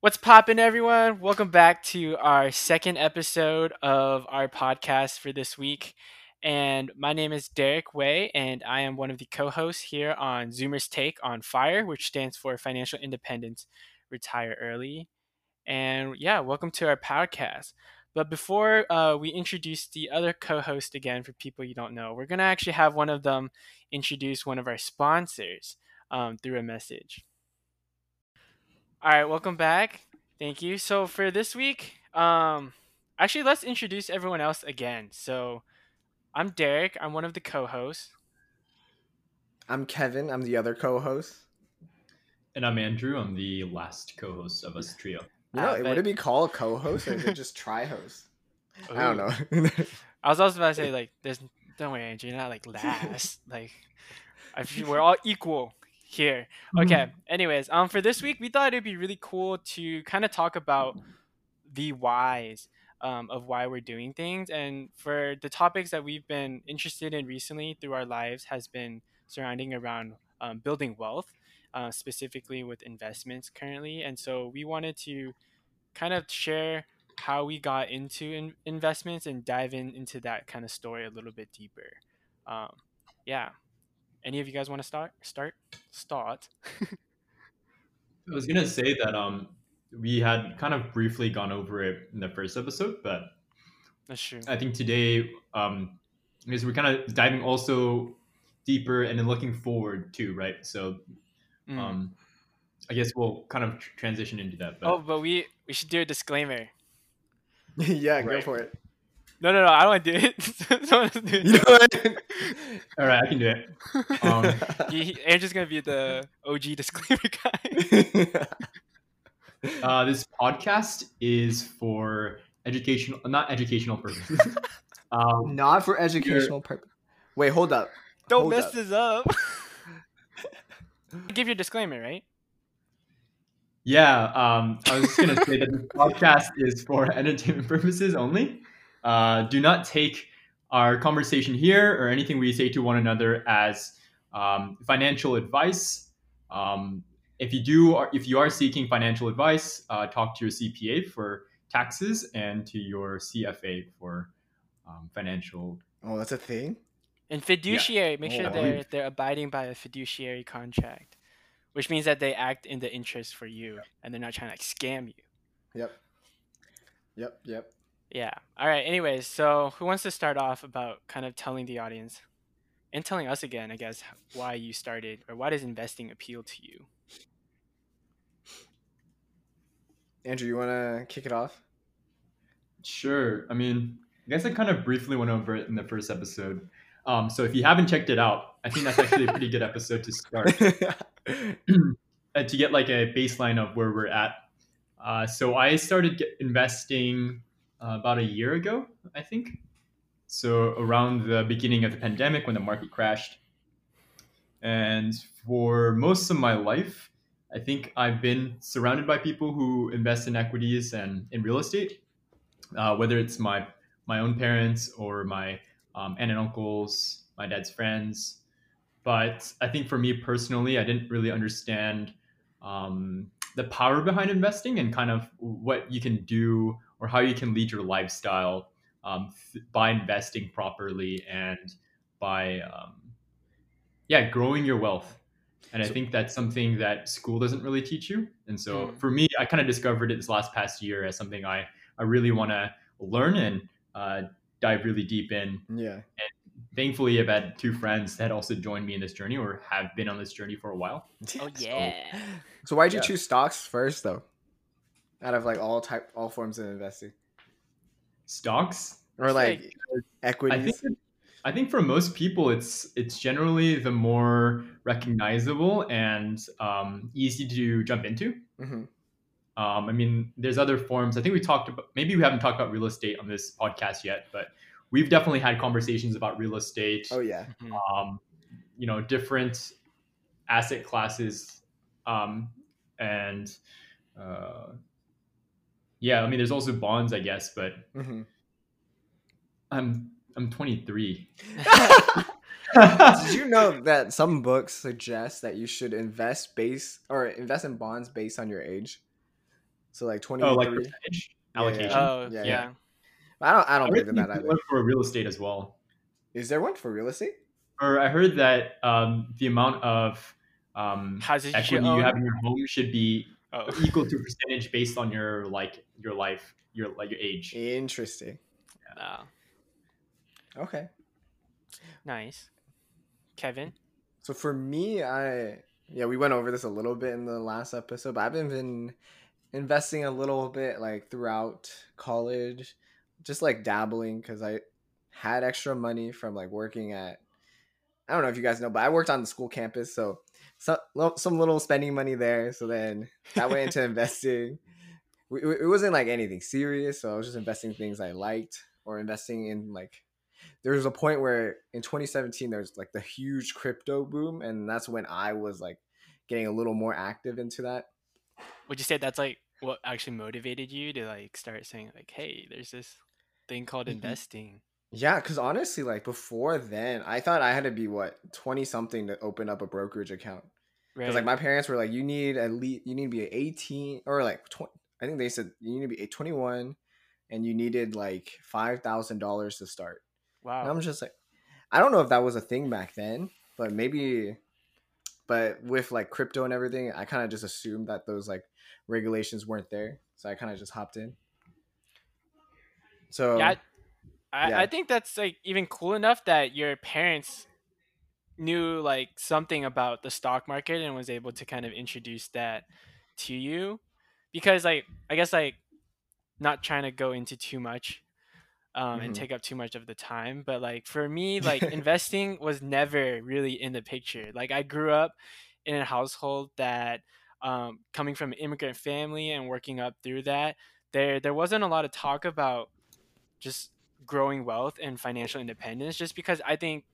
What's poppin', everyone? Welcome back to our second episode of our podcast for this week. And my name is Derek Way, and I am one of the co hosts here on Zoomers Take on FIRE, which stands for Financial Independence Retire Early. And yeah, welcome to our podcast. But before uh, we introduce the other co host again, for people you don't know, we're going to actually have one of them introduce one of our sponsors um, through a message. All right, welcome back. Thank you. So for this week, um, actually, let's introduce everyone else again. So I'm Derek. I'm one of the co-hosts. I'm Kevin. I'm the other co-host. And I'm Andrew. I'm the last co-host of us trio. You know, would but- it be called co-host or is it just tri-host? I don't know. I was also about to say like, there's don't worry, Andrew. You're not like last. like, I feel we're all equal here. Okay. Anyways, um, for this week, we thought it'd be really cool to kind of talk about the whys um, of why we're doing things, and for the topics that we've been interested in recently through our lives has been surrounding around um, building wealth, uh, specifically with investments currently, and so we wanted to kind of share how we got into in- investments and dive in into that kind of story a little bit deeper. Um, yeah. Any of you guys want to start? Start? Start. I was gonna say that um we had kind of briefly gone over it in the first episode, but That's true. I think today um because we're kind of diving also deeper and then looking forward too, right? So Mm. um I guess we'll kind of tr- transition into that. But oh, but we we should do a disclaimer. yeah, go for it. No, no, no. I don't want to do it. Someone else do it. You know what? all right, I can do it. Um, He, he, Andrew's gonna be the OG disclaimer guy. uh, this podcast is for educational, not educational purposes. um, Not for educational purpose. Wait, hold up. Don't Hold mess up. this up. Give your disclaimer, right? Yeah, um, I was just gonna say that this podcast is for entertainment purposes only. Uh, do not take our conversation here or anything we say to one another as um, financial advice. Um, if you do, if you are seeking financial advice, uh, talk to your CPA for taxes and to your CFA for um, financial. Oh, that's a thing. And fiduciary, make sure Oh, they're they're abiding by a fiduciary contract, which means that they act in the interest for you and they're not trying to like scam you. Yep. Yep. Yep. Yeah. All right. Anyways, so who wants to start off about kind of telling the audience and telling us again, I guess, why you started or why does investing appeal to you? Andrew, you want to kick it off? Sure. I mean, I guess I kind of briefly went over it in the first episode. Um, so if you haven't checked it out, I think that's actually a pretty good episode to start. uh, to get like a baseline of where we're at. Uh, so I started get investing about a year ago, I think. So around the beginning of the pandemic when the market crashed. And for most of my life, I think I've been surrounded by people who invest in equities and in real estate, uh, whether it's my my own parents or my um, aunt and uncles, my dad's friends. But I think for me personally, I didn't really understand um, the power behind investing and kind of what you can do or how you can lead your lifestyle um, th- by investing properly and by um, yeah growing your wealth and i think that's something that school doesn't really teach you and so Mm. for me i kind of discovered it this last past year as something i, I really want to learn and uh, dive really deep in yeah. And thankfully i've had two friends that also joined me in this journey or have been on this journey for a while Oh So- yeah. So why'd you Yeah. choose stocks first, though? Out of like all type, all forms of investing, stocks or like Like- I think that- I think for most people, it's it's generally the more recognizable and um, easy to jump into. hmm Um, I mean, there's other forms. I think we talked about maybe we haven't talked about real estate on this podcast yet, but we've definitely had conversations about real estate. Oh yeah. Mhm. Um, you know, different asset classes, um, and uh, yeah, I mean, there's also bonds, I guess, but hmm I'm I'm 23. Did you know that some books suggest that you should invest base or invest in bonds based on your age? So like twenty Oh, like three. percentage Yeah, yeah. allocation. Oh Yeah, yeah. yeah. I don't. I don't I believe in that there's either. one for real estate as well. Is there one for real estate? Or I heard that um, the amount of um, Houses you equity you own? have in your home should be Oh. equal to percentage based on your like your life, your like your age. Interesting. Oh, Okay. nice. Kevin. So for me, I yeah, we went over this a little bit in the last episode, but I've been, been investing a little bit like throughout college, just like dabbling because I had extra money from like working at. I don't know if you guys know, but I worked on the school campus, so some some little spending money there. So then that went into investing. We- It wasn't like anything serious, so I was just investing things I liked or investing in like there was a point where in 2017 there was like the huge crypto boom and that's when i was like getting a little more active into that Would you say that's like what actually motivated you to like start saying like, hey, there's this thing called Mhm. investing? Yeah because honestly like before then i thought i had to be what 20 something to open up a brokerage account because like my parents were like you need at least you need to be 18 or like 20 i think they said you need to be 21 and you needed like $5000 to start wow. And I'm just like, I don't know if that was a thing back then, but maybe. But with like crypto and everything, I kind of just assumed that those like regulations weren't there, so I kind of just hopped in. So yeah, I, yeah. I think that's like even cool enough that your parents knew like something about the stock market and was able to kind of introduce that to you because like i guess like not trying to go into too much um, and Mhm. take up too much of the time but like for me like investing was never really in the picture like i grew up in a household that um, coming from an immigrant family and working up through that there there wasn't a lot of talk about just growing wealth and financial independence just because I think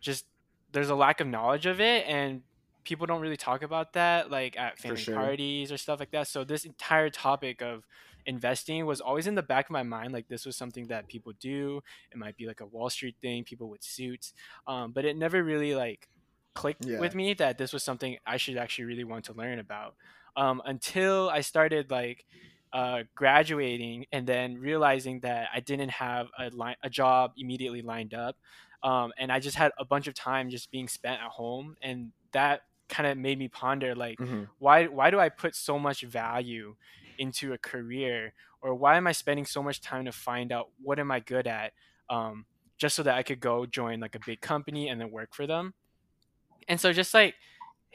just there's a lack of knowledge of it and people don't really talk about that like at family sure. parties or stuff like that. So this entire topic of investing was always in the back of my mind like this was something that people do. It might be like a Wall Street thing, people with suits. Um, but it never really like clicked Yeah. with me that this was something I should actually really want to learn about. Um, until I started like uh, graduating and then realizing that I didn't have a, li- a job immediately lined up. Um, and I just had a bunch of time just being spent at home. And that kind of made me ponder like, Mhm. why, why do I put so much value into a career? Or why am I spending so much time to find out what am I good at? Um, just so that I could go join like a big company and then work for them. And so just like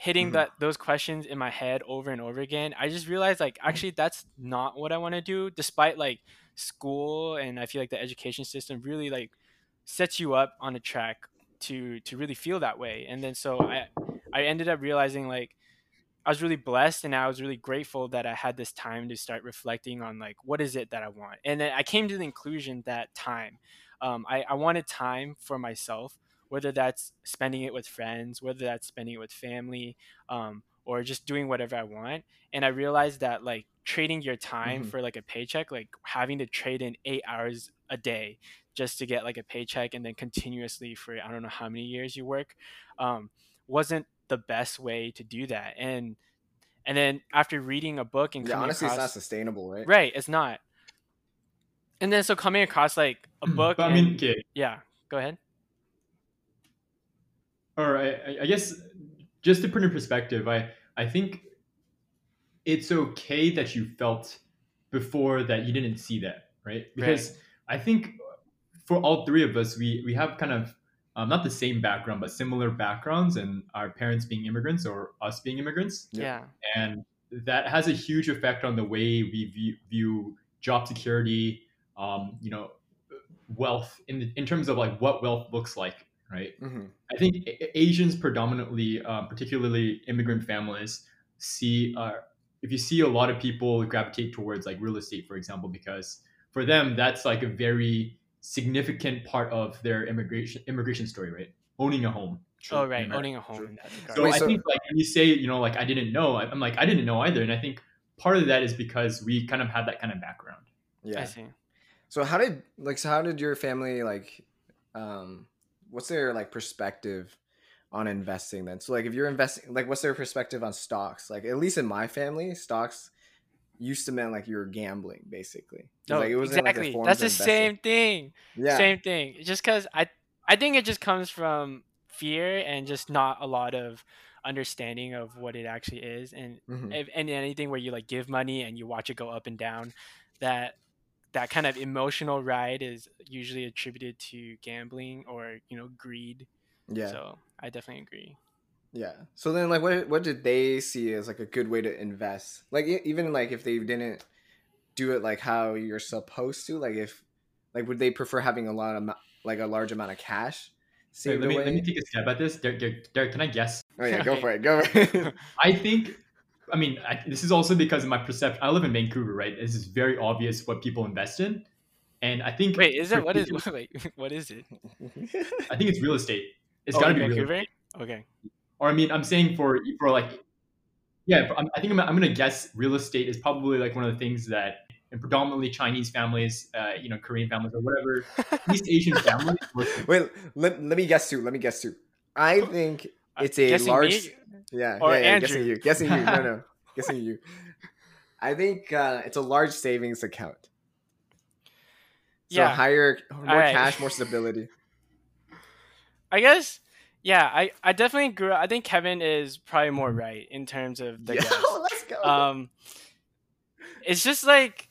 hitting Mhm. that those questions in my head over and over again, I just realized like actually that's not what I want to do. Despite like school and I feel like the education system really like sets you up on a track to to really feel that way. And then so I I ended up realizing like I was really blessed and I was really grateful that I had this time to start reflecting on like what is it that I want. And then I came to the conclusion that time. Um, I, I wanted time for myself, whether that's spending it with friends, whether that's spending it with family, um, or just doing whatever I want. And I realized that like trading your time Mhm. for like a paycheck, like having to trade in eight hours a day just to get like a paycheck and then continuously for I don't know how many years you work, um, wasn't the best way to do that. And and then after reading a book and yeah, coming honestly, it's not sustainable, right? right, it's not. And then so coming across like a book, But I mean, okay, yeah, go ahead. Or I, I- I guess just to put in perspective, I I think it's okay that you felt before that you didn't see that, right? Because I think for all three of us, we we have kind of um, not the same background, but similar backgrounds, and our parents being immigrants or us being immigrants, Yeah, and that has a huge effect on the way we view, view job security, um, you know, wealth in in terms of like what wealth looks like, right? hmm I think Asians predominantly, um, particularly immigrant families, see uh, if you see a lot of people gravitate towards like real estate, for example, because for them that's like a very significant part of their immigration immigration story, right? Owning a home. oh right, owning a home True. in that regard. So Wait, I so- think like when you say you know like I didn't know, I- I'm like I didn't know either, and I think part of that is because we kind of have that kind of background. I Yeah. see. So how did like so how did your family like um what's their like perspective on investing then? So like if you're investing like what's their perspective on stocks? Like at least in my family, stocks used to mean like you were gambling, basically. No, like, it wasn't, like, a exactly. form That's of the same thing. Yeah. Same thing. Just because I, I think it just comes from fear and just not a lot of understanding of what it actually is, and Mhm. if, and anything where you like give money and you watch it go up and down, that that kind of emotional ride is usually attributed to gambling or you know greed. Yeah. So I definitely agree. Yeah. So then, like, what what did they see as like a good way to invest? Like, even like if they didn't do it like how you're supposed to, like if like would they prefer having a lot of like a large amount of cash Wait, let me away? let me take a stab at this. Derek, Derek, Derek, can I guess? oh yeah, go for it. Go for it. I think, I mean, I, this is also because of my perception. I live in Vancouver, right? This is very obvious what people invest in, and I think Wait, is it what is wait, what is it? I think it's real estate. It's Oh, got to be Vancouver. estate. Okay. Or I mean, I'm saying for for like, yeah, I'm- I think I'm, I'm gonna guess real estate is probably like one of the things that, and predominantly Chinese families, uh, you know, Korean families or whatever, East Asian families. Wait, let, let me guess too. Let me guess too. I think it's a Guessing large. me? Yeah, Or yeah, yeah, Andrew? guessing you. Guessing you. No, no, guessing you. I think uh, it's a large savings account. So Yeah. higher, more Alright. cash, more stability. I guess, yeah, I, I definitely grew. I think Kevin is probably more right in terms of the guess. let's go. Um, it's just like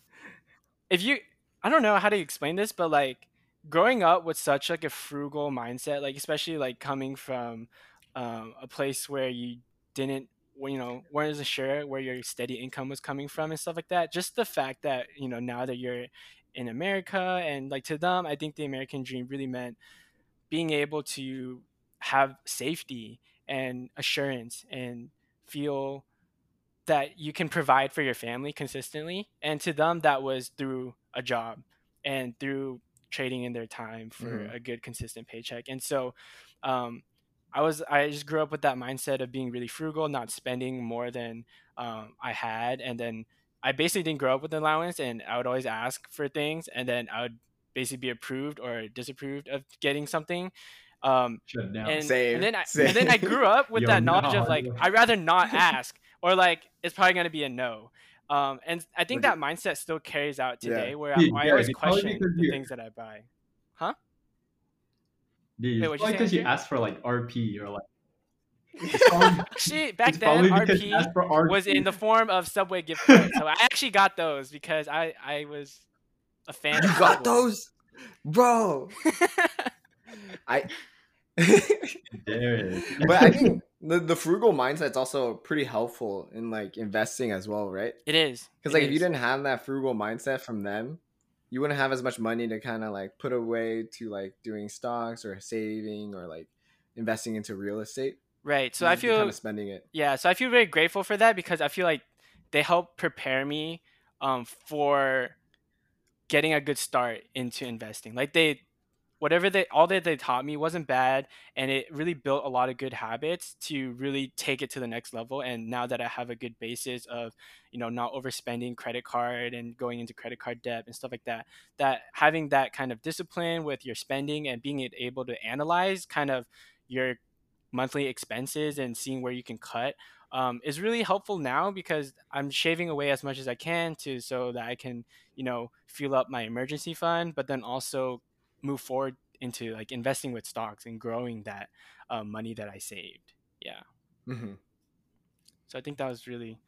if you, I don't know how to explain this, but like growing up with such like a frugal mindset, like especially like coming from um, a place where you didn't, you know, wasn't as sure where your steady income was coming from and stuff like that. Just the fact that you know now that you're in America and like to them, I think the American dream really meant being able to have safety and assurance and feel that you can provide for your family consistently and to them that was through a job and through trading in their time for Mhm. a good consistent paycheck and so um, i was i just grew up with that mindset of being really frugal not spending more than um, i had and then i basically didn't grow up with an allowance and i would always ask for things and then i would basically be approved or disapproved of getting something um, Shut and, Same, and then I same. and then I grew up with Yo, that knowledge of like. I'd rather not ask or like it's probably gonna be a no. Um, and I think that mindset still carries out Yeah. today, where Dude, I, I Derek, always question the things that I buy. Dude, Wait, it's you probably because you asked for like RP or like. It's Actually, back then probably because you RP RP. was in the form of Subway gift cards, so I actually got those because I I was a fan. you of got Subway. those, bro. I. Derek. but I think the, the frugal mindset's also pretty helpful in like investing as well, right? it is Because it like if you didn't have that frugal mindset from them, you wouldn't have as much money to kind of like put away to like doing stocks or saving or like investing into real estate. right, so I feel kind of spending it. yeah so i feel very grateful for that because i feel like they help prepare me um, for getting a good start into investing like they whatever they all that they taught me wasn't bad and it really built a lot of good habits to really take it to the next level and now that i have a good basis of you know not overspending credit card and going into credit card debt and stuff like that that having that kind of discipline with your spending and being able to analyze kind of your monthly expenses and seeing where you can cut um, is really helpful now because I'm shaving away as much as I can to so that I can you know fuel up my emergency fund, but then also move forward into like investing with stocks and growing that um, money that I saved. Yeah, hmm so I think that was really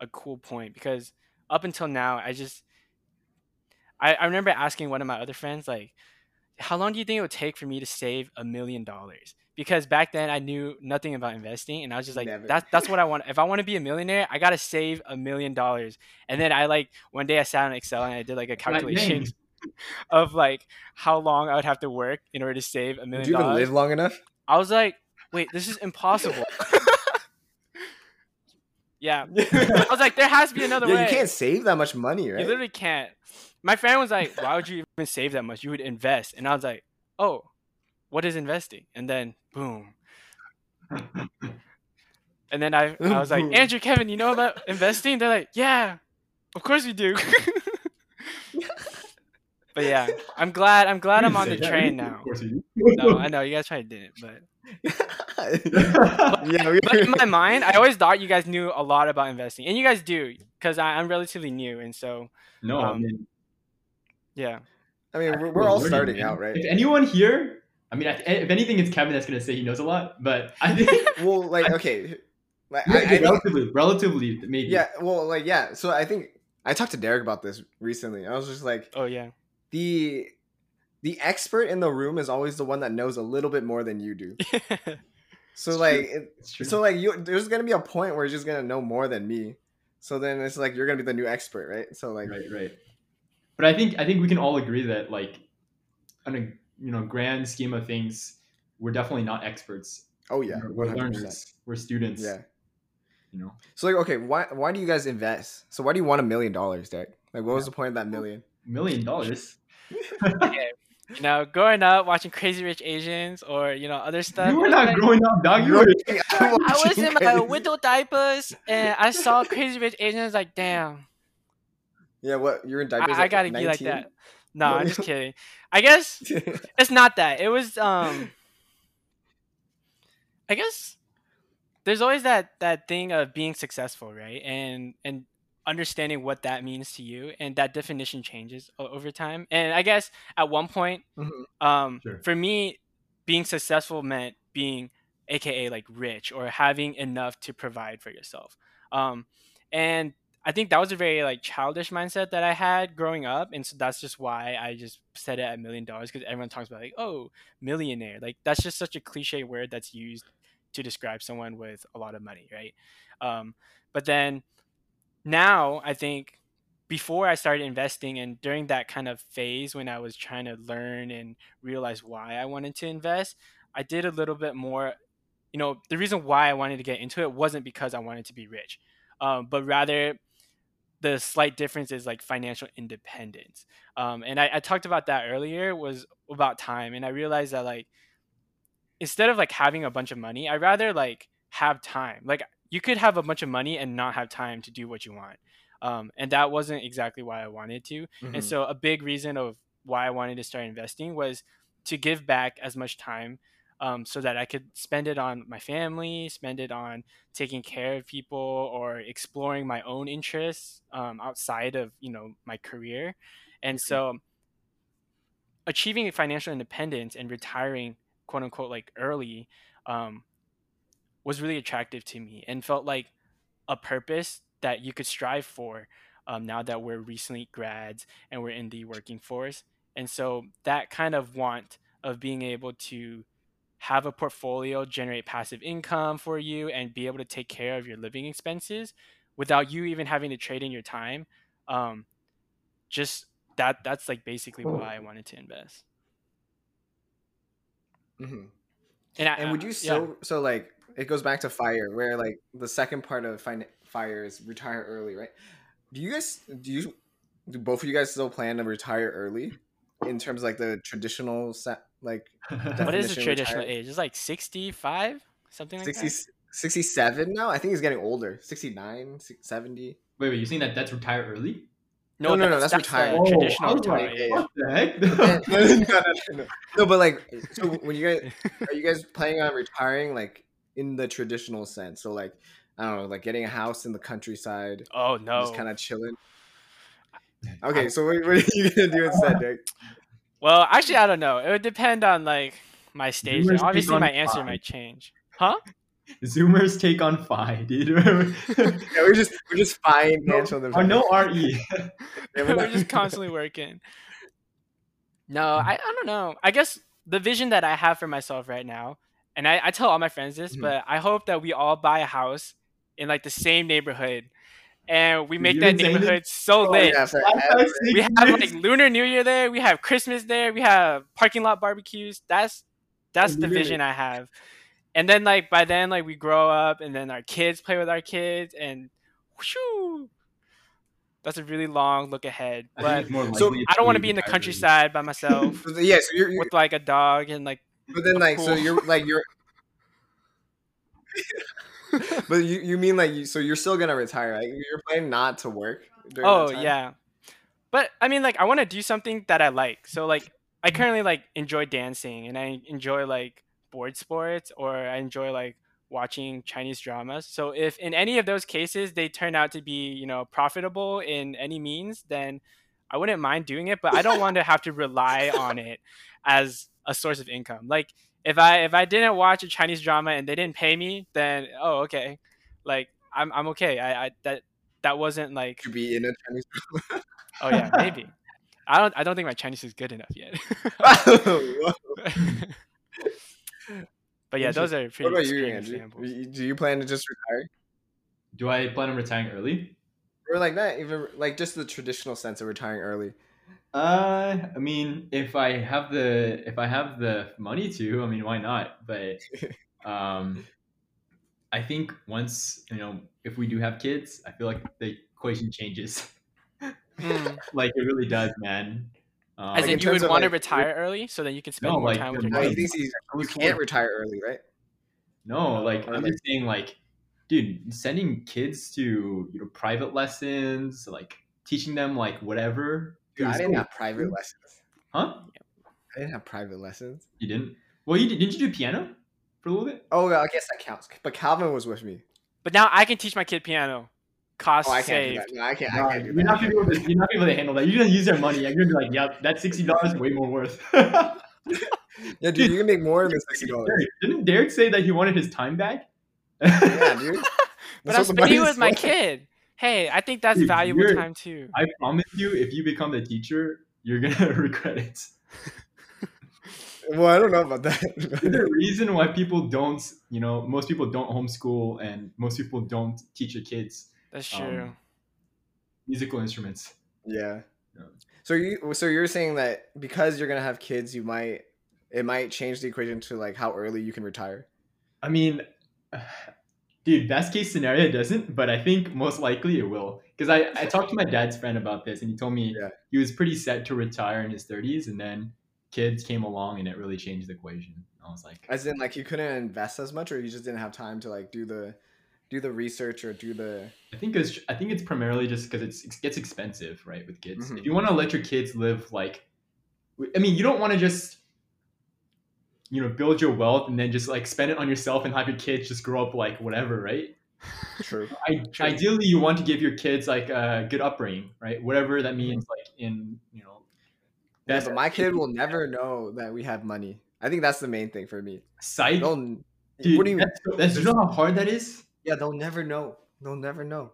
a cool point because up until now I just I, I remember asking one of my other friends like how long do you think it would take for me to save a million dollars? Because back then i knew nothing about investing and i was just like Never. that's that's what i want. If i want to be a millionaire i gotta save a million dollars. And then i like one day i sat on excel and i did like a calculation of like how long i would have to work in order to save a million you even dollars live long enough? i was like wait this is impossible yeah i was like there has to be another yeah, way you can't save that much money, right? you literally can't. My friend was like, "Why would you even save that much? You would invest." And I was like, "Oh, what is investing?" And then boom. And then I, I was like, "Andrew, Kevin, you know about investing?" They're like, "Yeah, of course we do." But yeah, I'm glad. I'm glad I'm on the train now. course you do. No, I know you guys probably didn't, but yeah, we, But in my mind, I always thought you guys knew a lot about investing, and you guys do, because I'm relatively new, and so no, I Um, mean, yeah. I mean, we're, we're we're all learning, starting man. out, right? If anyone here, I mean, if if anything, it's Kevin that's gonna say he knows a lot, but I think Well, like, okay, like, I, I think, relatively, relatively, maybe. yeah, well, like, yeah. So I think I talked to Derek about this recently. I was just like, Oh yeah. The the expert in the room is always the one that knows a little bit more than you do. So It's like, it, It's true. so like, you there's gonna be a point where you're just gonna know more than me. So then it's like you're gonna be the new expert, right? So like, right, right. But I think I think we can all agree that like, on a you know grand scheme of things, we're definitely not experts. oh yeah, we're, we're hundred percent. learners. We're students. Yeah. You know, So like, okay, why why do you guys invest? So why do you want a million dollars, Derek? Like, what was the point of that million? million dollars. Okay. You know, growing up watching Crazy Rich Asians or you know other stuff. You were not like- growing up, dog. You were. I was in my Crazy- window diapers and I saw Crazy Rich Asians. Like, damn, Yeah, what you're in diapers? I, I gotta be like that. No, I'm just kidding. I guess it's not that. It was um I guess there's always that that thing of being successful, right? And and understanding what that means to you and that definition changes over time. And I guess at one point Mhm. um Sure. for me being successful meant being aka like rich or having enough to provide for yourself. Um and I think that was a very like childish mindset that I had growing up, and so that's just why I just set it at million dollars because everyone talks about like, oh, millionaire. Like that's just such a cliche word that's used to describe someone with a lot of money, right? Um, but then now I think before I started investing and during that kind of phase when I was trying to learn and realize why I wanted to invest, I did a little bit more. You know, the reason why I wanted to get into it wasn't because I wanted to be rich, um, but rather the slight difference is like financial independence. Um, and I, I talked about that earlier was about time, and I realized that like instead of like having a bunch of money, I'd rather like have time. Like you could have a bunch of money and not have time to do what you want. Um, and that wasn't exactly why I wanted to. Mhm. And so a big reason of why I wanted to start investing was to give back as much time um, so that I could spend it on my family, spend it on taking care of people or exploring my own interests um, outside of you know my career. And so achieving financial independence and retiring quote unquote like early um, was really attractive to me and felt like a purpose that you could strive for um, now that we're recently grads and we're in the working force. And so that kind of want of being able to have a portfolio generate passive income for you and be able to take care of your living expenses without you even having to trade in your time um, just that that's like basically why i wanted to invest Mhm. and, I, And would you yeah. so like it goes back to fire where like the second part of fin- fire is retire early, right? Do you guys do you do both of you guys still plan to retire early in terms of like the traditional set like what is the traditional retired? age it's like 65 something like 60, that 67 now? I think he's getting older. 69, 70. Wait, wait, you saying that that's retire early? No, no, no, that's retired. the Oh, traditional I was like, yeah, oh, age. What the heck? no, no, no, no, no. No, but like so when you guys are you guys planning on retiring like in the traditional sense? So like I don't know, like getting a house in the countryside, oh no just kind of chilling. Okay, so what, what are you gonna do instead, Derek? well actually i don't know it would depend on like my stage Zoomers obviously my answer flying. might change huh Zoomers take on FI, dude. Yeah, we're just we're just financial. no, or oh, no RE. Yeah, we're we're not- just constantly working. No, I, I don't know. I guess the vision that I have for myself right now, and I, I tell all my friends this, Mhm. but I hope that we all buy a house in like the same neighborhood, and we make You've that been it- neighborhood so Oh, lit. yeah. We have like Lunar New Year there. We have Christmas there. We have parking lot barbecues. That's that's the vision I have. And then like by then like we grow up and then our kids play with our kids and whoosh, that's a really long look ahead. But it's more So, I don't want to to be in the countryside by myself yeah, so you're, you're with like a dog and like but then like so you're like you're. but you, you mean like you so you're still gonna retire? Like you're planning not to work? During oh yeah. But I mean like I want to do something that I like. So like I currently like enjoy dancing and I enjoy like board sports or I enjoy like watching Chinese dramas. So if in any of those cases they turn out to be, you know, profitable in any means, then I wouldn't mind doing it, but I don't want to have to rely on it as a source of income. Like if I if I didn't watch a Chinese drama and they didn't pay me, then oh okay, like I'm I'm okay. I, I that that wasn't like to be in a Chinese drama. oh yeah, maybe. I don't I don't think my Chinese is good enough yet. but yeah, those are pretty. What about you, Andrew? Do you plan to just retire? Do I plan on retiring early? Or like that, even like just the traditional sense of retiring early. Uh, I mean, if I have the if I have the money to, I mean, why not? But um, I think once you know, if we do have kids, I feel like the equation changes. Mm. like it really does, man. Um, As in, you would want like, to retire early so that you can spend no, more like, time with your kids. you can't retire early, right? No, like I'm just saying, like, dude, sending kids to you know private lessons, like teaching them like whatever Dude, I didn't have private lessons. Huh? I didn't have private lessons. You didn't? Well, you did, didn't you do piano for a little bit? Oh, I guess that counts. But Calvin was with me. But now I can teach my kid piano. Cost oh, I saved. Can't no, I can't. No, I can't do you're that. Not gonna be able to, you're not gonna be able to handle that. You're gonna use their money. You're gonna be like, "Yep, that sixty dollars way more worth." yeah, dude, dude, you can make more than sixty dollars. Didn't Derek say that he wanted his time back? Yeah, dude. but I'm spending with my kid. Hey, I think that's dude, valuable time too. I promise you, if you become the teacher, you're gonna regret it. well, I don't know about that. the reason why people don't, you know, most people don't homeschool and most people don't teach their kids. That's um, true. Um, musical instruments. Yeah. yeah. So you, so you're saying that because you're gonna have kids, you might, it might change the equation to like how early you can retire. I mean, dude, best case scenario doesn't, but I think most likely it will. Because I, I talked to my dad's friend about this and he told me yeah. he was pretty set to retire in his 30s and then kids came along and it really changed the equation. I was like As in like you couldn't invest as much or you just didn't have time to like do the do the research or do the I think it's I think it's primarily just because it's it gets expensive, right, with kids. Mm-hmm. If you want to let your kids live like I mean, you don't want to just you know build your wealth and then just like spend it on yourself and have your kids just grow up like whatever right true. I, true. ideally you want to give your kids like a good upbringing right whatever that mm-hmm. means like in you know yeah, but my kid will never know that we have money i think that's the main thing for me Psych? Dude, what do you that's, that's, you know how hard that is yeah they'll never know they'll never know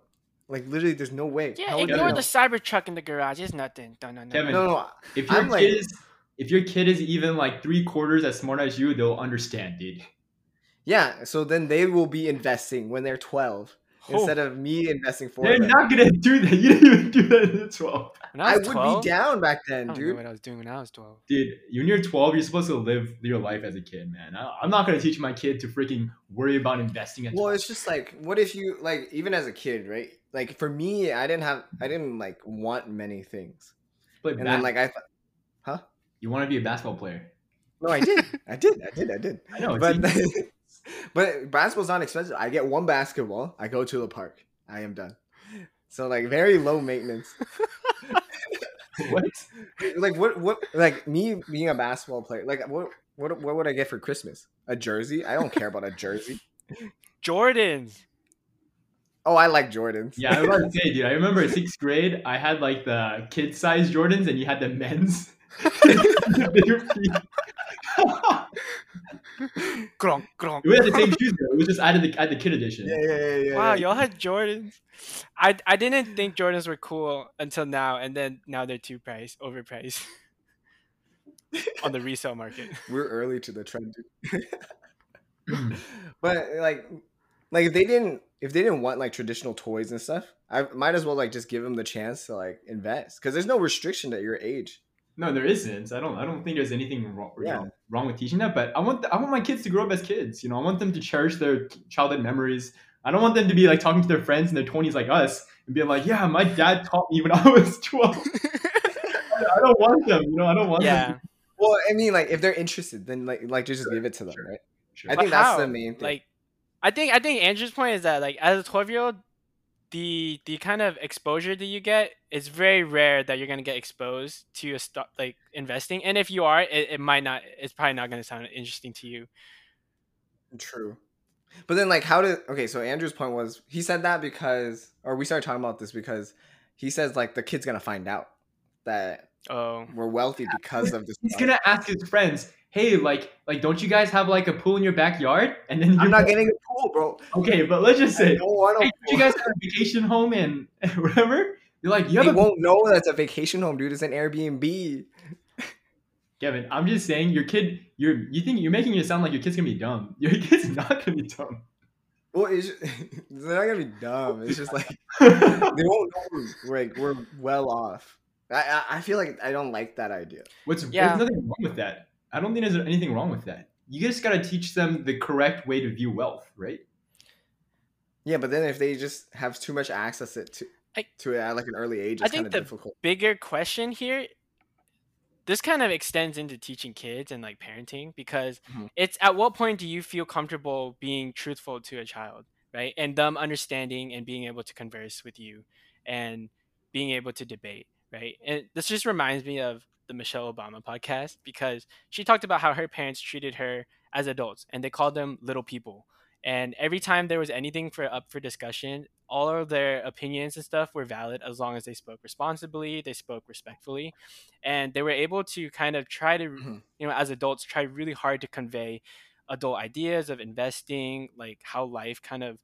like literally, there's no way. Yeah, ignore the Cybertruck in the garage. It's nothing. No, no, no. Kevin, no, no. If your I'm kid like, is if your kid is even like three quarters as smart as you, they'll understand, dude. Yeah, so then they will be investing when they're 12 oh. instead of me investing for They're them. not gonna do that. You didn't even do that at 12. I, I would 12? be down back then, dude. what I was doing when I was 12. Dude, when you're 12, you're supposed to live your life as a kid, man. I, am not gonna teach my kid to freaking worry about investing. At well, 12. it's just like, what if you like, even as a kid, right? Like for me, I didn't have, I didn't like want many things, but and then like I, thought, huh? You want to be a basketball player? No, I did. I did. I did. I did. I know. But but basketball's not expensive. I get one basketball. I go to the park. I am done. So like very low maintenance. what? Like what? What? Like me being a basketball player. Like what? What? What would I get for Christmas? A jersey? I don't care about a jersey. Jordans. Oh, I like Jordans. Yeah, I was about to say, dude. I remember sixth grade, I had like the kid size Jordans, and you had the men's. gronk, gronk. We had the same shoes though. It was just added the add the kid edition. Yeah, yeah, yeah, yeah. Wow, yeah. y'all had Jordans. I I didn't think Jordans were cool until now, and then now they're too priced, overpriced on the resale market. We're early to the trend, but like, like if they didn't if they didn't want like traditional toys and stuff, I might as well like just give them the chance to like invest because there's no restriction at your age. No, there isn't. I don't. I don't think there's anything wrong, yeah. know, wrong with teaching that. But I want. The, I want my kids to grow up as kids. You know, I want them to cherish their childhood memories. I don't want them to be like talking to their friends in their twenties like us and being like, "Yeah, my dad taught me when I was 12. I don't want them. You know, I don't want yeah. them. Well, I mean, like if they're interested, then like like just sure, give it to them, sure, right? Sure. I think but that's the main thing. Like, I think I think Andrew's point is that like as a twelve year old, the the kind of exposure that you get is very rare that you're gonna get exposed to a stock like investing. And if you are, it, it might not. It's probably not gonna sound interesting to you. True. But then, like, how did okay? So Andrew's point was he said that because, or we started talking about this because he says like the kid's gonna find out that Oh, we're wealthy because of this. He's gonna ask his friends, "Hey, like, like, don't you guys have like a pool in your backyard?" And then I'm not like, getting a pool, bro. okay, but let's just say, don't hey, don't you guys have a vacation home and whatever? You're like, you They a won't know that's a vacation home, dude. It's an Airbnb. Kevin. I'm just saying, your kid, you're you think you're making it sound like your kid's gonna be dumb. Your kid's not gonna be dumb. Well, it's they're not gonna be dumb. It's just like they won't know we're, like we're well off. I, I I feel like I don't like that idea. What's Yeah. there's nothing wrong with that. I don't think there's anything wrong with that. You just gotta teach them the correct way to view wealth, right? Yeah, but then if they just have too much access to I- to it at like an early age, I it's think kind of the- difficult. bigger question here. This kind of extends into teaching kids and like parenting because Mhm. it's at what point do you feel comfortable being truthful to a child, right? And them understanding and being able to converse with you and being able to debate, right? And this just reminds me of the Michelle Obama podcast because she talked about how her parents treated her as adults and they called them little people. And every time there was anything for up for discussion, all of their opinions and stuff were valid as long as they spoke responsibly, they spoke respectfully, and they were able to kind of try to, Mhm. you know, as adults, try really hard to convey adult ideas of investing, like how life kind of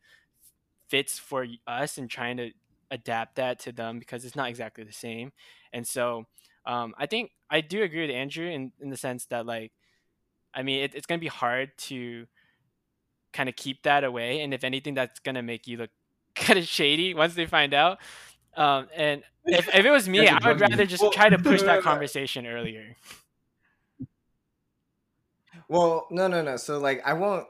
fits for us and trying to adapt that to them because it's not exactly the same. And so um, I think I do agree with Andrew in, in the sense that like, I mean, it, it's going to be hard to kind of keep that away. And if anything, that's going to make you look kind of shady once they find out. Um, and if, if it was me, I would rather just try to push that conversation earlier. Well, no, no, no. So like, I won't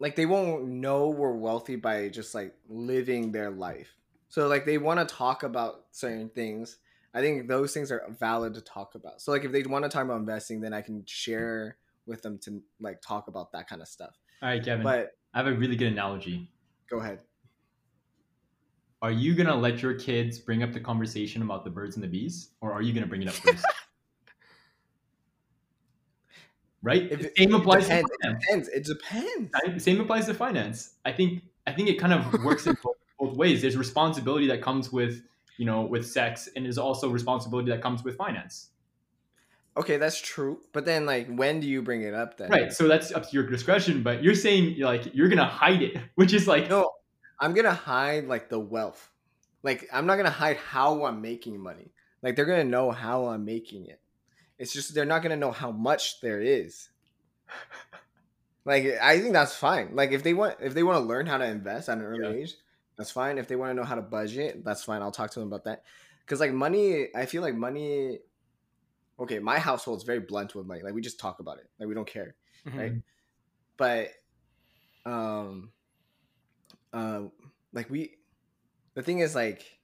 like they won't know we're wealthy by just like living their life. So like they want to talk about certain things. I think those things are valid to talk about. So like if they want to talk about investing, then I can share with them to like talk about that kind of stuff. All right, Kevin. But I have a really good analogy. go ahead. Are you gonna let your kids bring up the conversation about the birds and the bees, or are you gonna bring it up first? right. If it- Same it applies to depends. It finance. depends. It depends. Same applies to finance. I think I think it kind of works in both, both ways. There's responsibility that comes with you know with sex, and is also responsibility that comes with finance. Okay, that's true. But then like when do you bring it up then? Right. So that's up to your discretion. But you're saying you're like you're gonna hide it, which is like No, I'm gonna hide like the wealth. Like I'm not gonna hide how I'm making money. Like they're gonna know how I'm making it. It's just they're not gonna know how much there is. Like I think that's fine. Like if they want if they want to learn how to invest at an early Yeah. age, that's fine. If they want to know how to budget, that's fine. I'll talk to them about that. Cause like money, I feel like money. Okay, my household's very blunt with money. Like we just talk about it. Like we don't care Mhm. right? But um uh like we the thing is like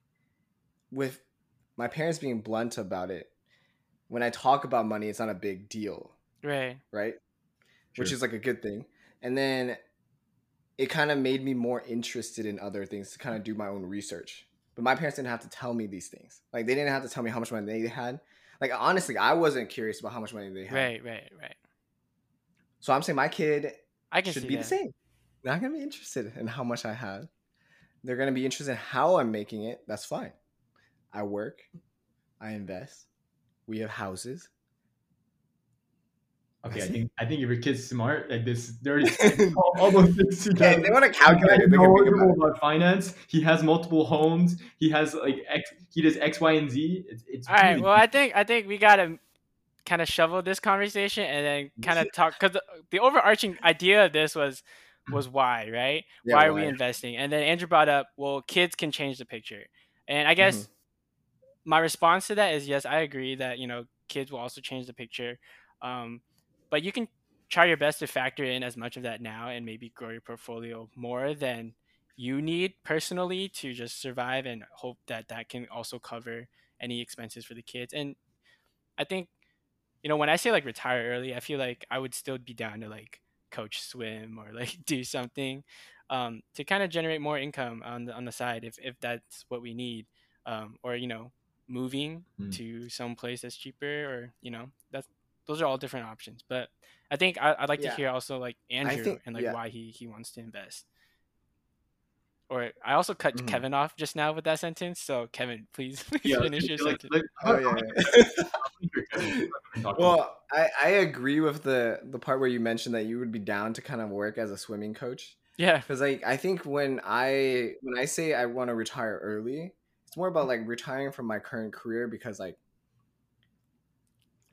with my parents being blunt about it, when I talk about money, it's not a big deal, Right. right? Which is like a good thing. And then it kind of made me more interested in other things to kind of do my own research. But my parents didn't have to tell me these things. Like they didn't have to tell me how much money they had. Like honestly, I wasn't curious about how much money they had. Right. Right. Right. So I'm saying my kid I can should be that. the same. They're not gonna be interested in how much I have. They're gonna be interested in how I'm making it. That's fine. I work, I invest. We have houses. Okay. I That's think I think if your kid's smart, like this, they're already saying all, all those things Yeah, they want to calculate it. They can think knowledgeable about about finance. He has multiple homes. He has like X. He does X, Y, and Z. It's, it's All right. really Well, I think I think we gotta kind of shovel this conversation and then kind of talk because the, the overarching idea of this was was why, right? Yeah, why are we investing? And then Andrew brought up, well, kids can change the picture, and I guess my response to that is yes, I agree that you know kids will also change the picture, um, but you can try your best to factor in as much of that now and maybe grow your portfolio more than you need personally to just survive and hope that that can also cover any expenses for the kids and i think you know when i say like retire early i feel like i would still be down to like coach swim or like do something um, to kind of generate more income on the on the side if, if that's what we need um, or you know moving Mm. to some place that's cheaper or you know that's those are all different options. But I think I, would like Yeah. to hear also like Andrew think- and like yeah. why he he wants to invest. Or I also cut Mhm. Kevin off just now with that sentence. So Kevin, please, please Yeah, finish your like- sentence. like- Oh yeah. Talk well, I I agree with the the part where you mentioned that you would be down to kind of work as a swimming coach. yeah, Because like I think when I when I say I want to retire early, it's more about like retiring from my current career because like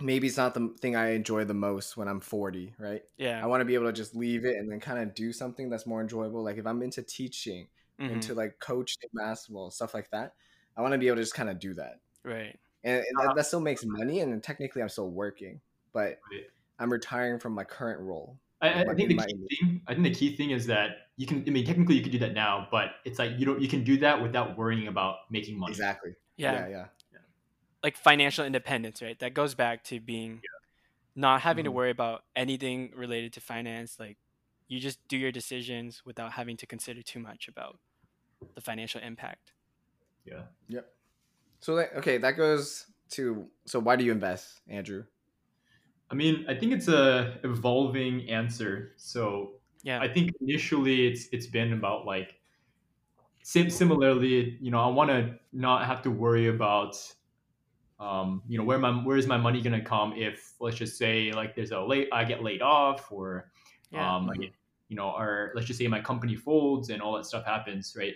maybe it's not the thing I enjoy the most when I'm 40, right? Yeah. I want to be able to just leave it and then kind of do something that's more enjoyable. Like if I'm into teaching, mhm, into like coaching basketball, stuff like that, I want to be able to just kind of do that. right, And, and that, that still makes money, and technically I'm still working, but Right. I'm retiring from my current role. I, I- think the key thing. I think the key thing is that you can. I mean, technically, you can do that now, but it's like you don't. You can do that without worrying about making money. Exactly. yeah, Yeah, yeah. Like financial independence, right? That goes back to being not having to Mhm. worry about anything related to finance. Like you just do your decisions without having to consider too much about the financial impact. Yeah. Yep. So that, okay, that goes to so why do you invest, Andrew? I mean, I think it's a evolving answer. So Yeah. I think initially it's it's been about like sim- similarly, you know, I want to not have to worry about um, you know, where my where is my money going to come if let's just say like there's a late I get laid off or yeah. um, get, you know, or let's just say my company folds and all that stuff happens, right?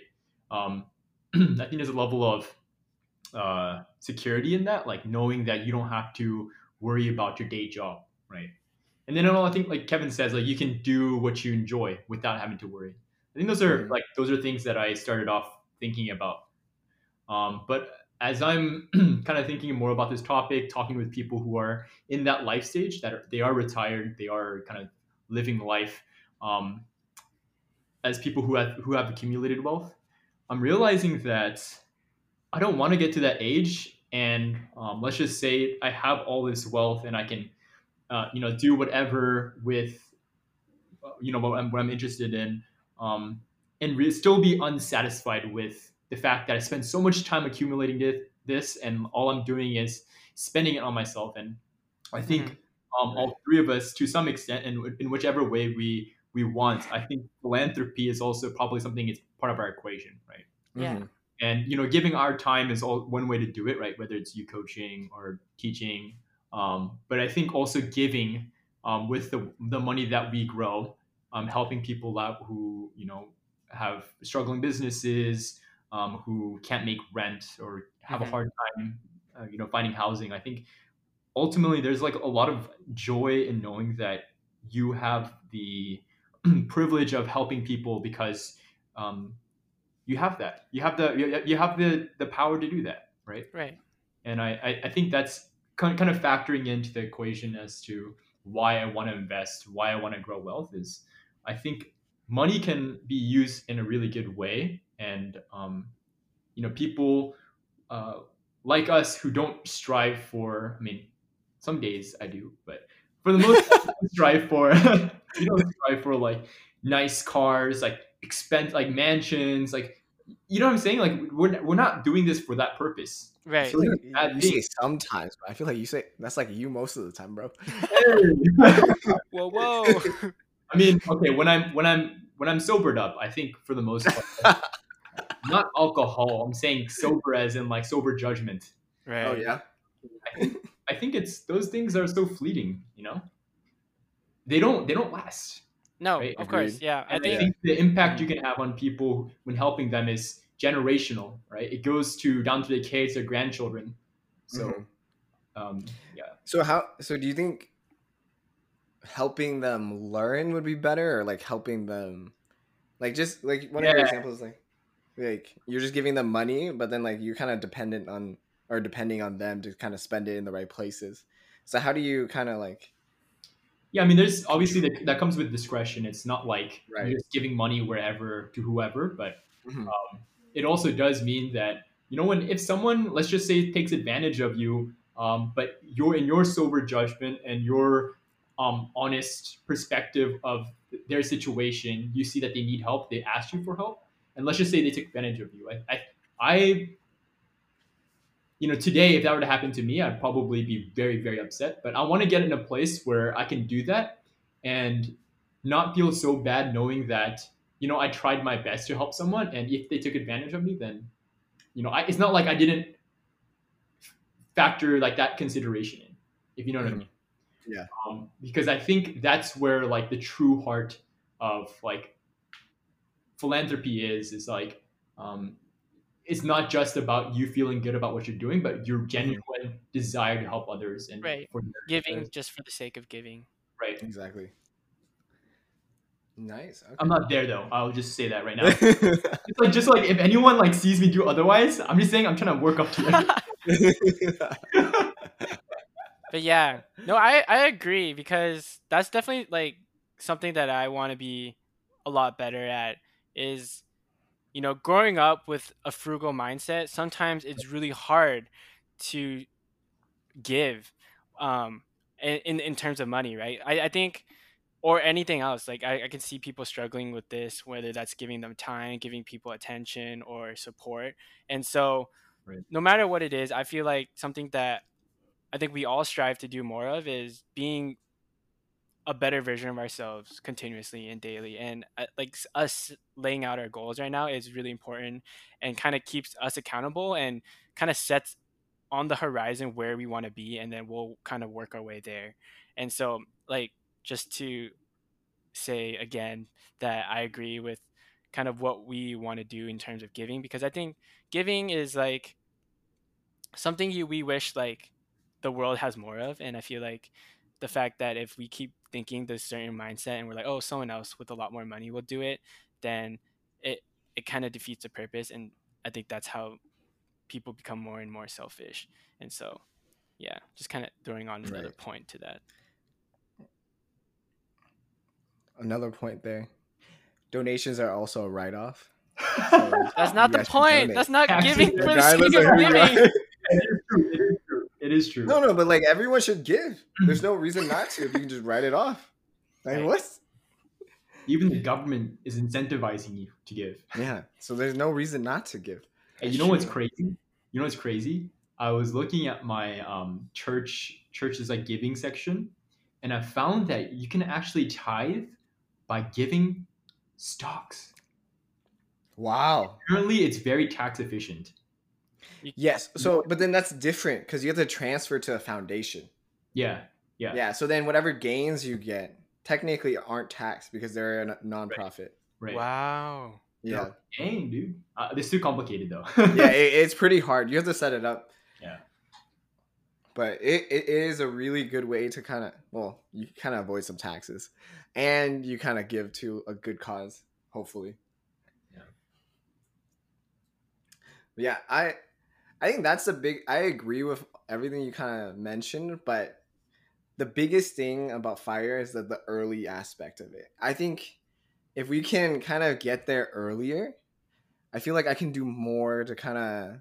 Um, I think there's a level of uh, security in that, like knowing that you don't have to worry about your day job, right? And then I think, like Kevin says, like you can do what you enjoy without having to worry. I think those are Mhm. like those are things that I started off thinking about. Um, but as I'm kind of thinking more about this topic, talking with people who are in that life stage that are, they are retired, they are kind of living life um, as people who have who have accumulated wealth, I'm realizing that I don't want to get to that age. And um, let's just say I have all this wealth and I can, uh, you know, do whatever with, uh, you know, what I'm, what I'm interested in, um, and re- still be unsatisfied with the fact that I spend so much time accumulating this, this, and all I'm doing is spending it on myself. And I think um, all three of us, to some extent, and in whichever way we we want, I think philanthropy is also probably something it's part of our equation, right? Yeah. Mhm. and you know giving our time is all one way to do it right whether it's you coaching or teaching um, but i think also giving um, with the, the money that we grow um, helping people out who you know have struggling businesses um, who can't make rent or have Mhm. a hard time uh, you know finding housing i think ultimately there's like a lot of joy in knowing that you have the privilege of helping people because um, you have that you have the you- have the the power to do that right Right. and i i, I think that's kind kind of factoring into the equation as to why i want to invest why i want to grow wealth is i think money can be used in a really good way and um, you know people uh, like us who don't strive for i mean some days i do but for the most part, strive for you don't strive for like nice cars like expense like mansions like you know what i'm saying like we're, we're not doing this for that purpose Right. feel like bad you say sometimes, but I feel like you say that's like you most of the time, bro. Whoa, whoa. i mean okay when i'm when i'm when i'm sobered up i think for the most part not alcohol i'm saying sober as in like sober judgment right. Oh yeah. i think it's those things are so fleeting you know they don't they don't last No, Right, of course. agreed. Yeah. I And I think think the impact you can have on people when helping them is generational, right? It goes to down to the kids or grandchildren. So, Mhm. um, yeah, So how? So do you think helping them learn would be better, or like helping them, like just like one of your examples, like like you're just giving them money, but then like you're kind of dependent on or depending on them to kind of spend it in the right places. So how do you kind of like? yeah. I mean, there's obviously that, that comes with discretion. It's not like Right. you're just giving money wherever to whoever, but Mhm. um, it also does mean that you know when if someone let's just say takes advantage of you, um, but you're in your sober judgment and your um, honest perspective of their situation, you see that they need help, they ask you for help, and let's just say they took advantage of you. I I I, you know, today if that were to happen to me, I'd probably be very very upset. But I want to get in a place where I can do that and not feel so bad knowing that you know I tried my best to help someone, and if they took advantage of me, then you know I, it's not like I didn't factor like that consideration in, if you know what I mean. Yeah. Um, because I think that's where like the true heart of like philanthropy is is like um, it's not just about you feeling good about what you're doing, but your genuine desire to help others and Right. for their- Giving just for the sake of giving. right. Exactly. Nice. Okay. I'm not there though. I'll just say that right now. It's like just like if anyone like sees me do otherwise, I'm just saying I'm trying to work up to it. But yeah, no, I I agree because that's definitely like something that I want to be a lot better at is you know, growing up with a frugal mindset, sometimes it's really hard to give um in in, terms of money, right? I, I think or anything else. Like I, I can see people struggling with this, whether that's giving them time, giving people attention or support. And so Right. no matter what it is, I feel like something that I think we all strive to do more of is being a better version of ourselves continuously and daily. And uh, like us laying out our goals right now is really important and kind of keeps us accountable and kind of sets on the horizon where we want to be and then we'll kind of work our way there. And so like just to say again that I agree with kind of what we want to do in terms of giving because I think giving is like something you we wish like the world has more of and I feel like the fact that if we keep thinking this certain mindset and we're like oh someone else with a lot more money will do it then it it kind of defeats the purpose and I think that's how people become more and more selfish and so yeah just kind of throwing on another Right. point to that Another point there. Donations are also a write off. That's not the point. donate. That's not Taxes giving for the sake of of who you giving. are. It is true. It is true. It is true. No, no, but like everyone should give. There's no reason not to if you can just write it off. Like what? Even the government is incentivizing you to give. Yeah. So there's no reason not to give. And you know what's crazy? You know what's crazy? I was looking at my um, church church's like giving section, and I found that you can actually tithe by giving stocks. Wow. Apparently, it's very tax efficient. Yes. So, but then that's different because you have to transfer to a foundation. Yeah, yeah, Yeah. So then whatever gains you get technically aren't taxed because they're a nonprofit. right. Wow. Yeah. Dang, dude. Uh, it's too complicated though. yeah. It, it's pretty hard. You have to set it up. Yeah. But it, it is a really good way to kind of, well, you kind of avoid some taxes and you kind of give to a good cause, hopefully. Yeah. Yeah. I, I think that's the big, I agree with everything you kind of mentioned, but the biggest thing about fire is that the early aspect of it. I think if we can kind of get there earlier, I feel like I can do more to kind of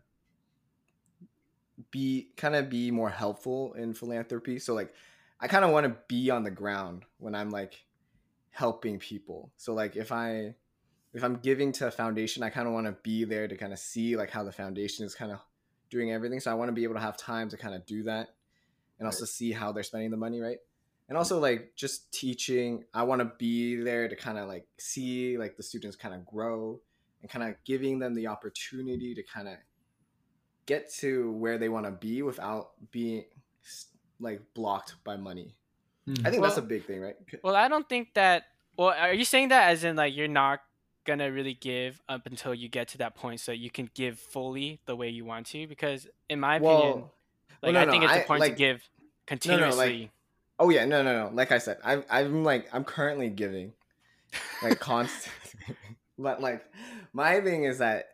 be kind of be more helpful in philanthropy. So like I kind of want to be on the ground when I'm like helping people. So like if I if I'm giving to a foundation, I kind of want to be there to kind of see like how the foundation is kind of doing everything. So I want to be able to have time to kind of do that and also see how they're spending the money, right? And also like just teaching, I want to be there to kind of like see like the students kind of grow and kind of giving them the opportunity to kind of get to where they want to be without being like blocked by money. Hmm. I think that's a big thing, right? Well, I don't think that. Well, are you saying that as in like you're not gonna really give up until you get to that point, so you can give fully the way you want to? Because in my opinion, Well, like no, I no, think it's I- important like- to give no, continuously. like- oh yeah, no, no, no. Like I said, I'm I'm like I'm currently giving, like constant. but like my thing is that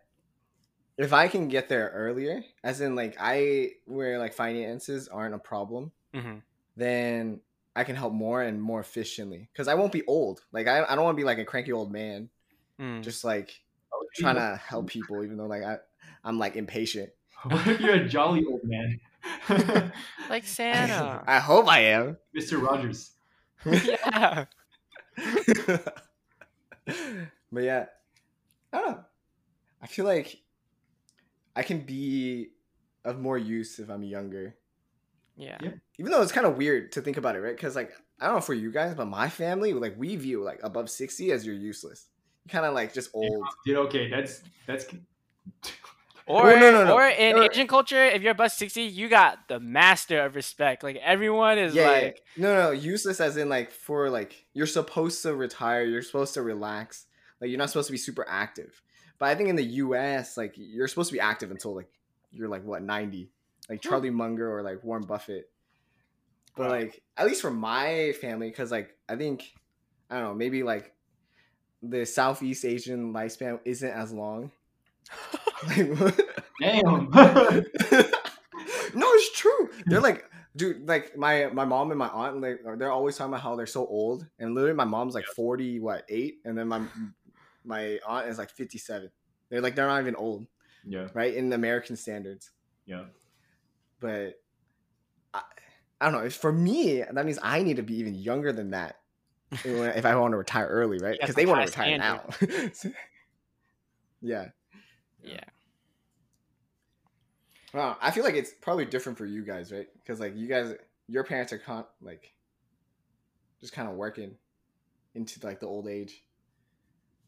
if I can get there earlier, as in like I where like finances aren't a problem, hmm then I can help more and more efficiently because I won't be old. Like I, I don't want to be like a cranky old man, Mm. just like trying to help people, even though like I, I'm like impatient. What if you're a jolly old man? Like Santa. I hope I am. Mr. Rogers. yeah. but yeah, I don't know. I feel like I can be of more use if I'm younger. Yeah. Yeah. Even though it's kind of weird to think about it, right? Because like I don't know for you guys, but my family, like we view like above sixty as you're useless. Kind of like just old. Dude, okay, that's that's Or, Well, no, no, no. or in No. Asian culture, if you're above 60, you got the master of respect. Like everyone is Yeah, yeah, like, yeah. no, no, useless as in like for like you're supposed to retire, you're supposed to relax, like you're not supposed to be super active. But I think in the U.S., like you're supposed to be active until like you're like what ninety, like hmm. Charlie Munger or like Warren Buffett. But like at least for my family, because like I think I don't know, maybe like the Southeast Asian lifespan isn't as long. Like, damn. no, it's true. They're like, dude, like my my mom and my aunt, like they're always talking about how they're so old, and literally my mom's like forty, what eight, and then my my aunt is like fifty seven. They're like they're not even old, yeah, right, in American standards. yeah. But I, I don't know. For me, that means I need to be even younger than that if I want to retire early, right? Because they want to high retire now. yeah. yeah. Wow, I feel like it's probably different for you guys, right? Because like you guys, your parents are con- like just kind of working into like the old age.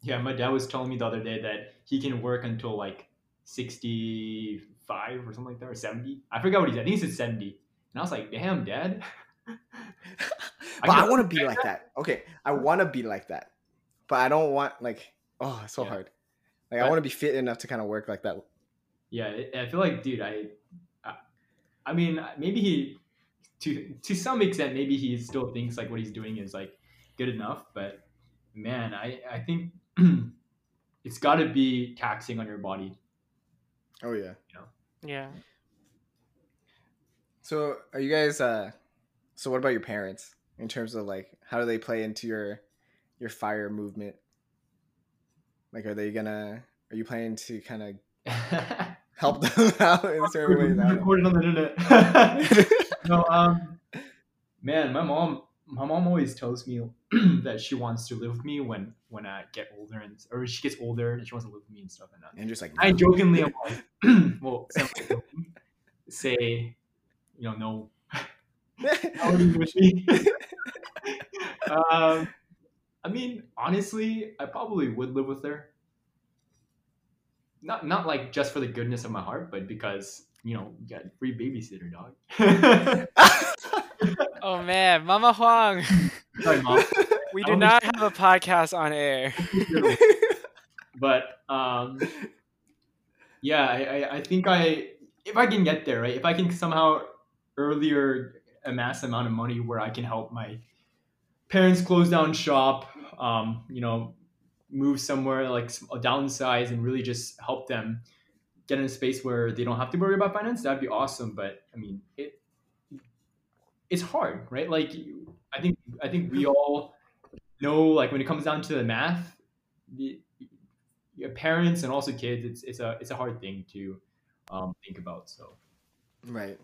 Yeah, my dad was telling me the other day that he can work until like 65 or something like that, or 70. I forgot what he said. I think he said 70. And I was like, damn, dad. but I get- want to be like that. Okay, I want to be like that, but I don't want like oh, it's so Yeah. hard. Like I want to be fit enough to kind of work like that. Yeah, I- I feel like, dude, I, I, I mean, maybe he, to to some extent, maybe he still thinks like what he's doing is like good enough. But man, I I think it's got to be taxing on your body. Oh yeah. Yeah. So are you guys? uh So what about your parents in terms of like how do they play into your your fire movement? Like, are they gonna? Are you planning to kind of help them out in certain ways? I don't know. recorded on the internet. no, um, man, my mom, my mom always tells me that she wants to live with me when when I get older and or she gets older and she wants to live with me and stuff and that. And just like I jokingly, like, well, say, you know, no, I wouldn't live with me. um, I mean, honestly, I probably would live with her. Not not like just for the goodness of my heart, but because you know, you got free babysitter, dog. Oh man, Mama Huang, Sorry, mom. we do don't not have a podcast on air. but um, yeah, I, I, I think I if I can get there, right? If I can somehow earlier amass amount of money where I can help my parents close down shop, um, you know, move somewhere like s- downsize and really just help them get in a space where they don't have to worry about finance, that'd be awesome. But I mean, it it's hard, right? Like I think I think we all know like when it comes down to the math, the, your parents and also kids, it's it's a it's a hard thing to um, think about. So right.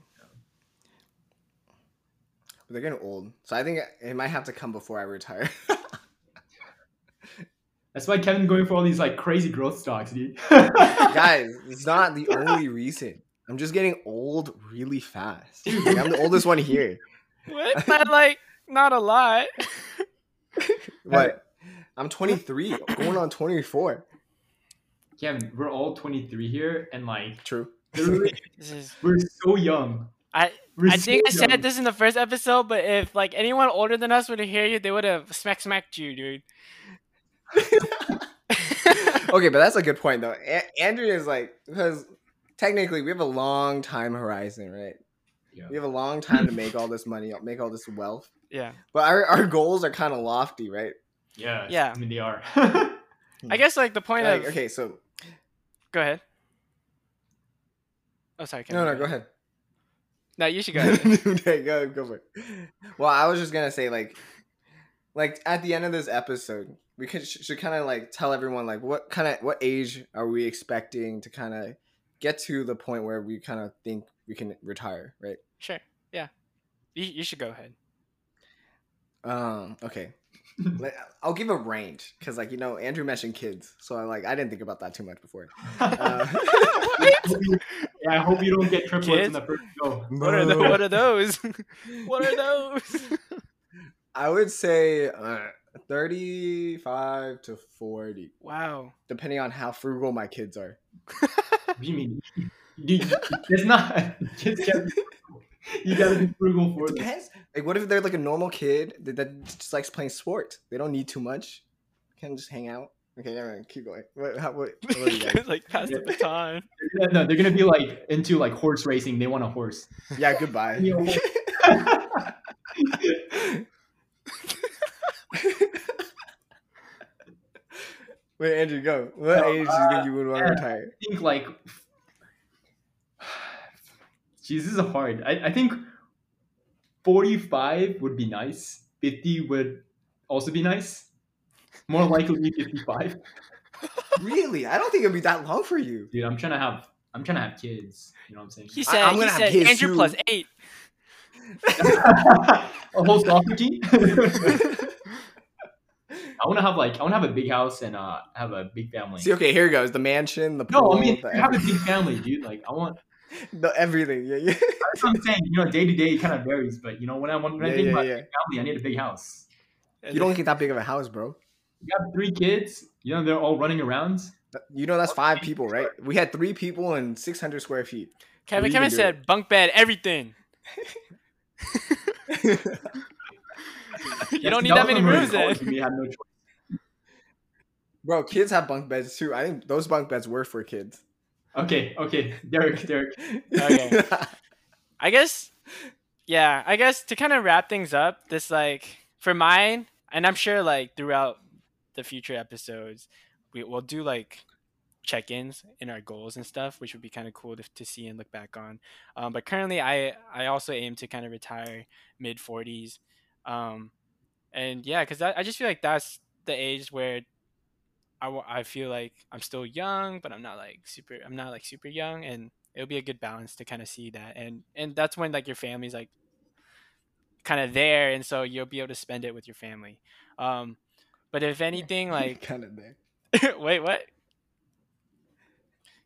But they're getting old, so I think it might have to come before I retire. that's why Kevin's going for all these like crazy growth stocks, dude. Guys, it's not the only reason. I'm just getting old really fast. Like, I'm the oldest one here. What? But like, not a lot. What? I'm 23, going on 24. Kevin, we're all 23 here, and like True. literally, we're so young. I We're I think I said this in the first episode, but if like anyone older than us would have heard you, they would have smack smacked you, dude. Okay, but that's a good point though. A- Andrea is like because technically we have a long time horizon, right? Yeah. We have a long time to make all this money, make all this wealth. yeah. But our, our goals are kind of lofty, right? Yeah, Yeah. I mean they are. I guess like the point Like, of. okay, so Go ahead. Oh, sorry. no, no, go ahead. No, you should go ahead. okay, go go for it. Well, I was just gonna say like, like at the end of this episode, we could sh- should kind of like tell everyone like what kind of what age are we expecting to kind of get to the point where we kind of think we can retire, right? sure. Yeah. You, you should go ahead. Um. Okay. Like, I'll give a range because, like you know, Andrew mentioned kids, so I like I didn't think about that too much before. Uh, yeah, I hope you don't get triplets Kids? in the first go. What are the, what are those? what are those? I would say uh, thirty-five to forty, wow. depending on how frugal my kids are. What do you mean? It's not. Kids can't be frugal. You gotta be frugal for It them. depends. Like, what if they're like a normal kid that, that just likes playing sports? They don't need too much. Can just hang out. Okay, never mind. Keep going. What? How, what, what are you guys? like pass the baton. Yeah, No, they're gonna be like into like horse racing. They want a horse. Yeah, goodbye. You know, Wait, Andrew, go. What No, age do you think uh, you would want to retire? I think like, jeez, this is hard. I, I think forty-five would be nice. Fifty would also be nice. More likely fifty-five. Really? I don't think it'd be that long for you. Dude, I'm trying to have. I'm trying to have kids. You know what I'm saying? He said, I'm he gonna have said kids Andrew too. plus eight. a whole soccer team. I want to have like I want to have a big house and uh have a big family. See, okay, here goes the mansion, the no, I mean the, have a big family, dude. Like I want. The everything. Yeah, yeah, That's what I'm saying. You know, day to day kind of varies, but you know when I want when I think yeah, about yeah. family, I need a big house. You don't get that big of a house, bro. You got three kids. You know they're all running around. You know that's five people, right? We had three people and 600 square feet. Kevin, you Kevin can do said bunk bed, everything. you don't need that many rooms then. We have no choice. Bro, kids have bunk beds too. I think those bunk beds were for kids. Okay, okay, Derek, Derek. Okay. I guess, yeah, I guess to kind of wrap things up, this like for mine, and I'm sure like throughout the future episodes, we will do like check-ins in our goals and stuff, which would be kind of cool to, to see and look back on. Um, but currently, I I also aim to kind of retire mid 40s, um, and yeah, because I, I just feel like that's the age where I, I feel like I'm still young, but I'm not like super. I'm not like super young, and it'll be a good balance to kind of see that, and and that's when like your family's like kind of there, and so you'll be able to spend it with your family. Um, but if anything, like kind of there. wait, what?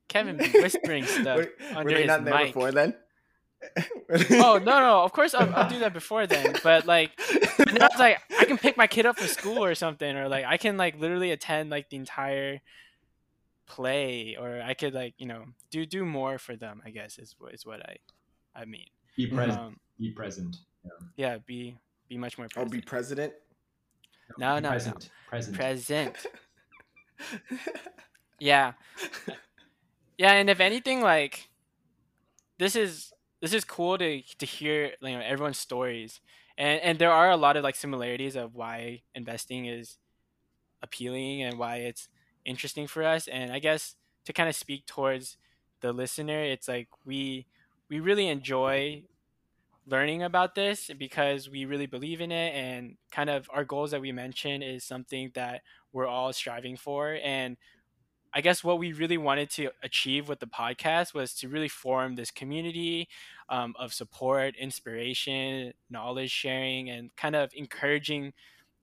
Kevin be whispering stuff Were, were under they his not there mic. before then? Oh no, no, of course I'll, I'll do that before then. But like, but now it's like I can pick my kid up for school or something, or like I can like literally attend like the entire play, or I could like you know do do more for them. I guess is what is what I I mean. Be present. Um, Be present. yeah, be be much more I'll present. be president. No, Be no, no. present. Present. present. Yeah. Yeah, and if anything, like this is this is cool to to hear you know everyone's stories, and and there are a lot of like similarities of why investing is appealing and why it's interesting for us. And I guess to kind of speak towards the listener, it's like we we really enjoy learning about this because we really believe in it. And kind of our goals that we mentioned is something that we're all striving for. And I guess what we really wanted to achieve with the podcast was to really form this community um, of support, inspiration, knowledge sharing, and kind of encouraging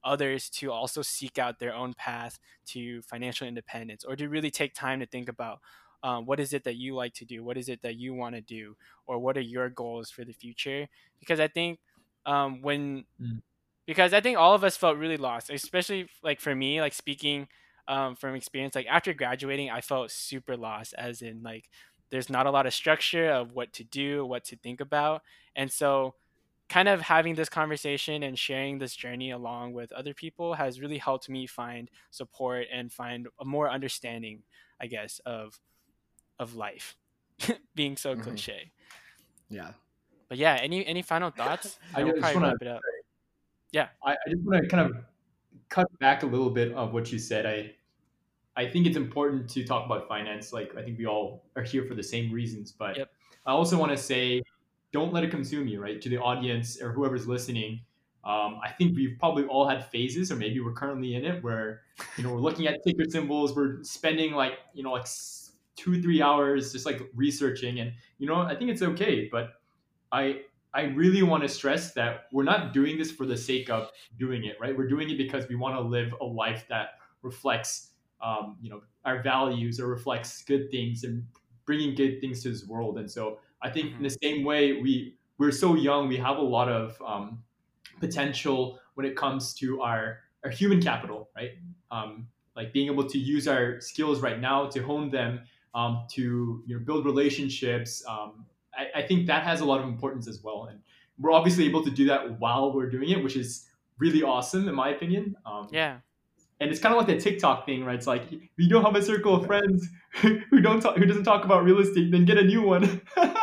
others to also seek out their own path to financial independence or to really take time to think about um, what is it that you like to do? What is it that you want to do? Or what are your goals for the future? Because I think um, when, Mm. because I think all of us felt really lost, especially like for me, like speaking um, from experience, like after graduating, I felt super lost, as in like there's not a lot of structure of what to do, what to think about. And so, kind of having this conversation and sharing this journey along with other people has really helped me find support and find a more understanding, I guess, of of life being so Mhm. cliche. Yeah. But yeah, any any final thoughts? I I will just probably wanna- wrap it up. I, I just want to kind of cut back a little bit of what you said. I I think it's important to talk about finance. Like I think we all are here for the same reasons, but Yep. I also want to say, don't let it consume you. Right to the audience or whoever's listening. Um, I think we've probably all had phases, or maybe we're currently in it, where you know we're looking at ticker symbols, we're spending like you know like two three hours just like researching, and you know I think it's okay, but I I really want to stress that we're not doing this for the sake of doing it, right? We're doing it because we want to live a life that reflects, um, you know, our values or reflects good things and bringing good things to this world. And so I think mm-hmm. in the same way, we we're so young, we have a lot of um, potential when it comes to our our human capital, right? Um, like being able to use our skills right now to hone them, um, to you know build relationships, um, I, I think that has a lot of importance as well. And we're obviously able to do that while we're doing it, which is really awesome in my opinion. Um, yeah. And it's kind of like the TikTok thing, right? It's like if you don't have a circle of friends who don't talk, who doesn't talk about real estate, then get a new one. but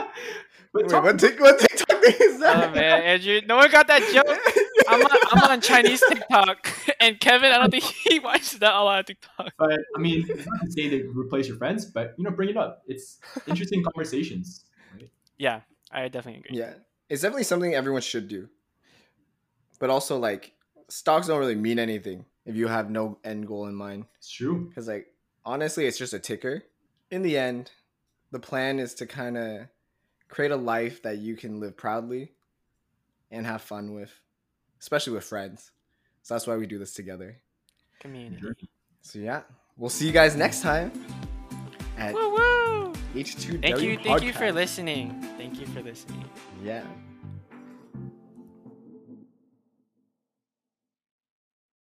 Wait, talk- what, tic- what TikTok thing is that? Oh man, Andrew, no one got that joke. I'm on, I'm on Chinese TikTok, and Kevin, I don't think he watches that a lot of TikTok. But I mean, it's not to say to replace your friends, but you know, bring it up. It's interesting conversations. Yeah, I definitely agree. Yeah, it's definitely something everyone should do. But also, like, stocks don't really mean anything if you have no end goal in mind. It's true. Because, like, honestly, it's just a ticker. In the end, the plan is to kind of create a life that you can live proudly and have fun with, especially with friends. So that's why we do this together. Community. So yeah, we'll see you guys next time. At Woo-woo! H2W Thank you, podcast. thank you for listening. Thank you for listening. Yeah.